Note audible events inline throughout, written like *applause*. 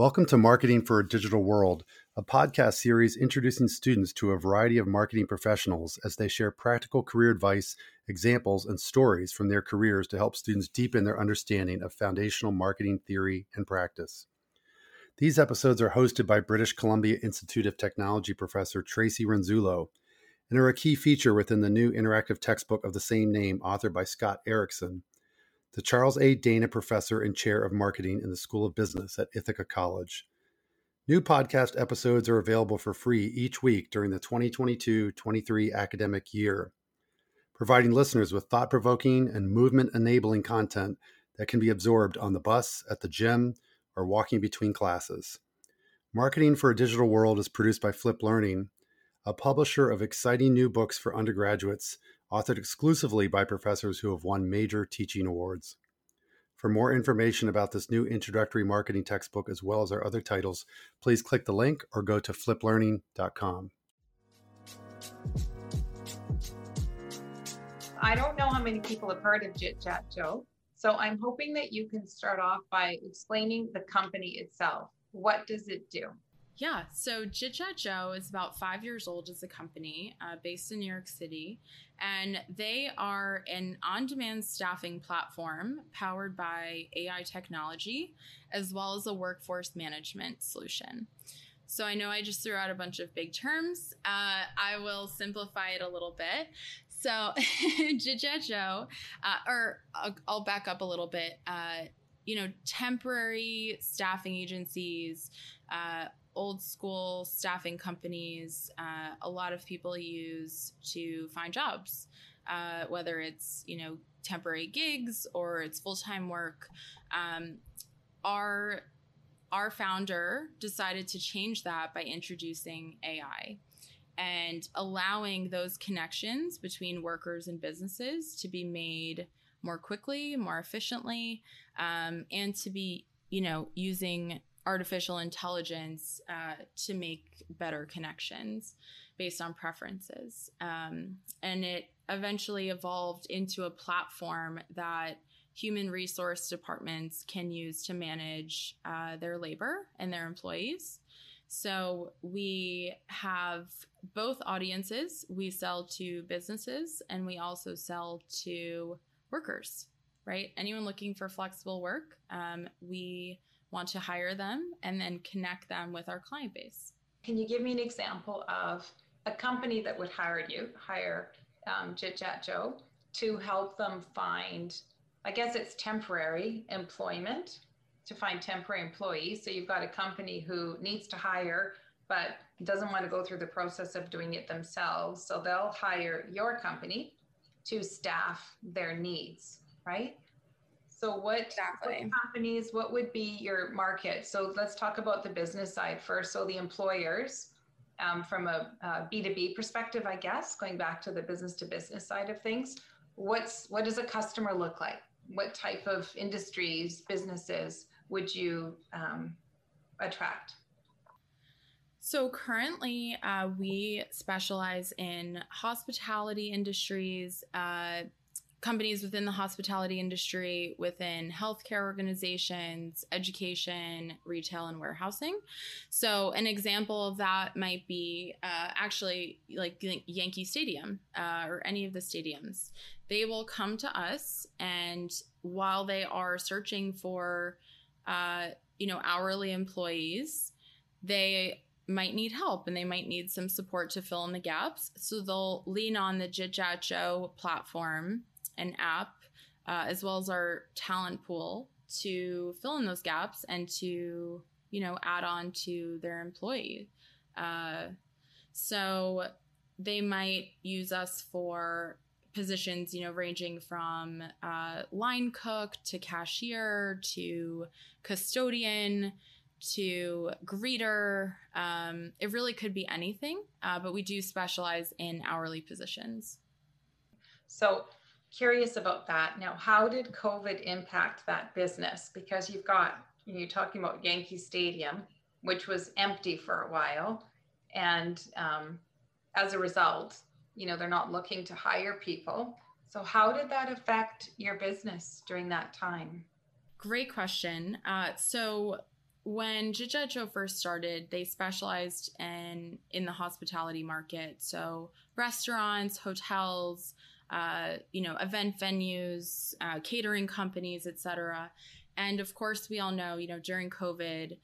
Welcome to Marketing for a Digital World, a podcast series introducing students to a variety of marketing professionals as they share practical career advice, examples, and stories from their careers to help students deepen their understanding of foundational marketing theory and practice. These episodes are hosted by British Columbia Institute of Technology professor Tracey Renzullo and are a key feature within the new interactive textbook of the same name, authored by Scott Erickson the Charles A. Dana Professor and Chair of Marketing in the School of Business at Ithaca College. New podcast episodes are available for free each week during the 2022 23 academic year, providing listeners with thought provoking and movement enabling content that can be absorbed on the bus, at the gym, or walking between classes. Marketing for a Digital World is produced by Flip Learning, a publisher of exciting new books for undergraduates authored exclusively by professors who have won major teaching awards. For more information about this new introductory marketing textbook, as well as our other titles, please click the link or go to fliplearning.com. I don't know how many people have heard of Jit Jat Joe, so I'm hoping that you can start off by explaining the company itself. What does it do? Yeah, so Jit Joe is about five years old as a company uh, based in New York City, and they are an on demand staffing platform powered by AI technology as well as a workforce management solution. So I know I just threw out a bunch of big terms. Uh, I will simplify it a little bit. So, *laughs* Joe, uh, or I'll, I'll, back up a little bit. Uh, you know, temporary staffing agencies, uh, old school staffing companies uh, a lot of people use to find jobs uh, whether it's you know temporary gigs or it's full-time work. Um, our our founder decided to change that by introducing ai and allowing those connections between workers and businesses to be made more quickly more efficiently um, and to be you know using artificial intelligence uh, to make better connections based on preferences. Um, and it eventually evolved into a platform that human resource departments can use to manage uh, their labor and their employees. So we have both audiences. We sell to businesses and we also sell to workers, right? Anyone looking for flexible work, um, we want to hire them and then connect them with our client base. Can you give me an example of a company that would hire you, hire um, Jitjatjo to help them find, I guess it's temporary employment, to find temporary employees. So you've got a company who needs to hire, but doesn't want to go through the process of doing it themselves. So they'll hire your company to staff their needs, right? So what, exactly. what companies, what would be your market? So let's talk about the business side first. So the employers, um, from a a B2B perspective, I guess, going back to the business to business side of things, what's what does a customer look like? What type of industries, businesses would you um, attract? So currently, uh, we specialize in hospitality industries, uh, companies within the hospitality industry, within healthcare organizations, education, retail, and warehousing. So, an example of that might be uh, actually like Yankee Stadium uh, or any of the stadiums. They will come to us, and while they are searching for, uh, you know, hourly employees, they might need help and they might need some support to fill in the gaps. So they'll lean on the Jitjatjo platform an app uh, as well as our talent pool to fill in those gaps and to you know add on to their employee. Uh, so they might use us for positions you know ranging from uh, line cook to cashier to custodian to greeter. Um, it really could be anything uh, but we do specialize in hourly positions. So curious about that. Now, how did COVID impact that business? Because you've got, you're talking about Yankee Stadium, which was empty for a while. And um, as a result, you know, they're not looking to hire people. So, how did that affect your business during that time? Great question. Uh, so, when Jitjatjo first started, they specialized in in the hospitality market, so restaurants, hotels, uh, you know, event venues, uh, catering companies, etc. And of course, we all know, you know, during COVID,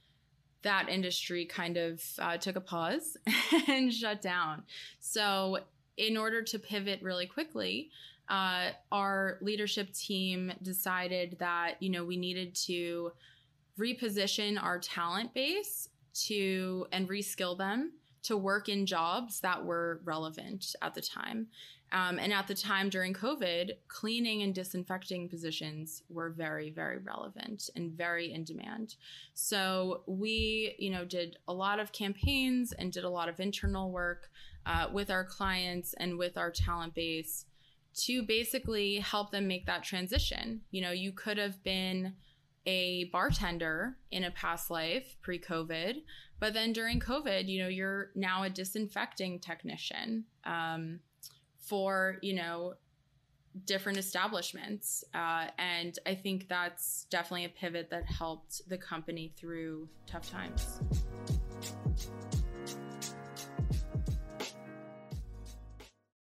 that industry kind of uh, took a pause *laughs* and shut down. So, in order to pivot really quickly, uh, our leadership team decided that you know we needed to reposition our talent base to and reskill them to work in jobs that were relevant at the time. Um, and at the time during COVID, cleaning and disinfecting positions were very, very relevant and very in demand. So we, you know, did a lot of campaigns and did a lot of internal work uh, with our clients and with our talent base to basically help them make that transition. You know, you could have been a bartender in a past life pre COVID, but then during COVID, you know, you're now a disinfecting technician um, for, you know, different establishments. Uh, and I think that's definitely a pivot that helped the company through tough times.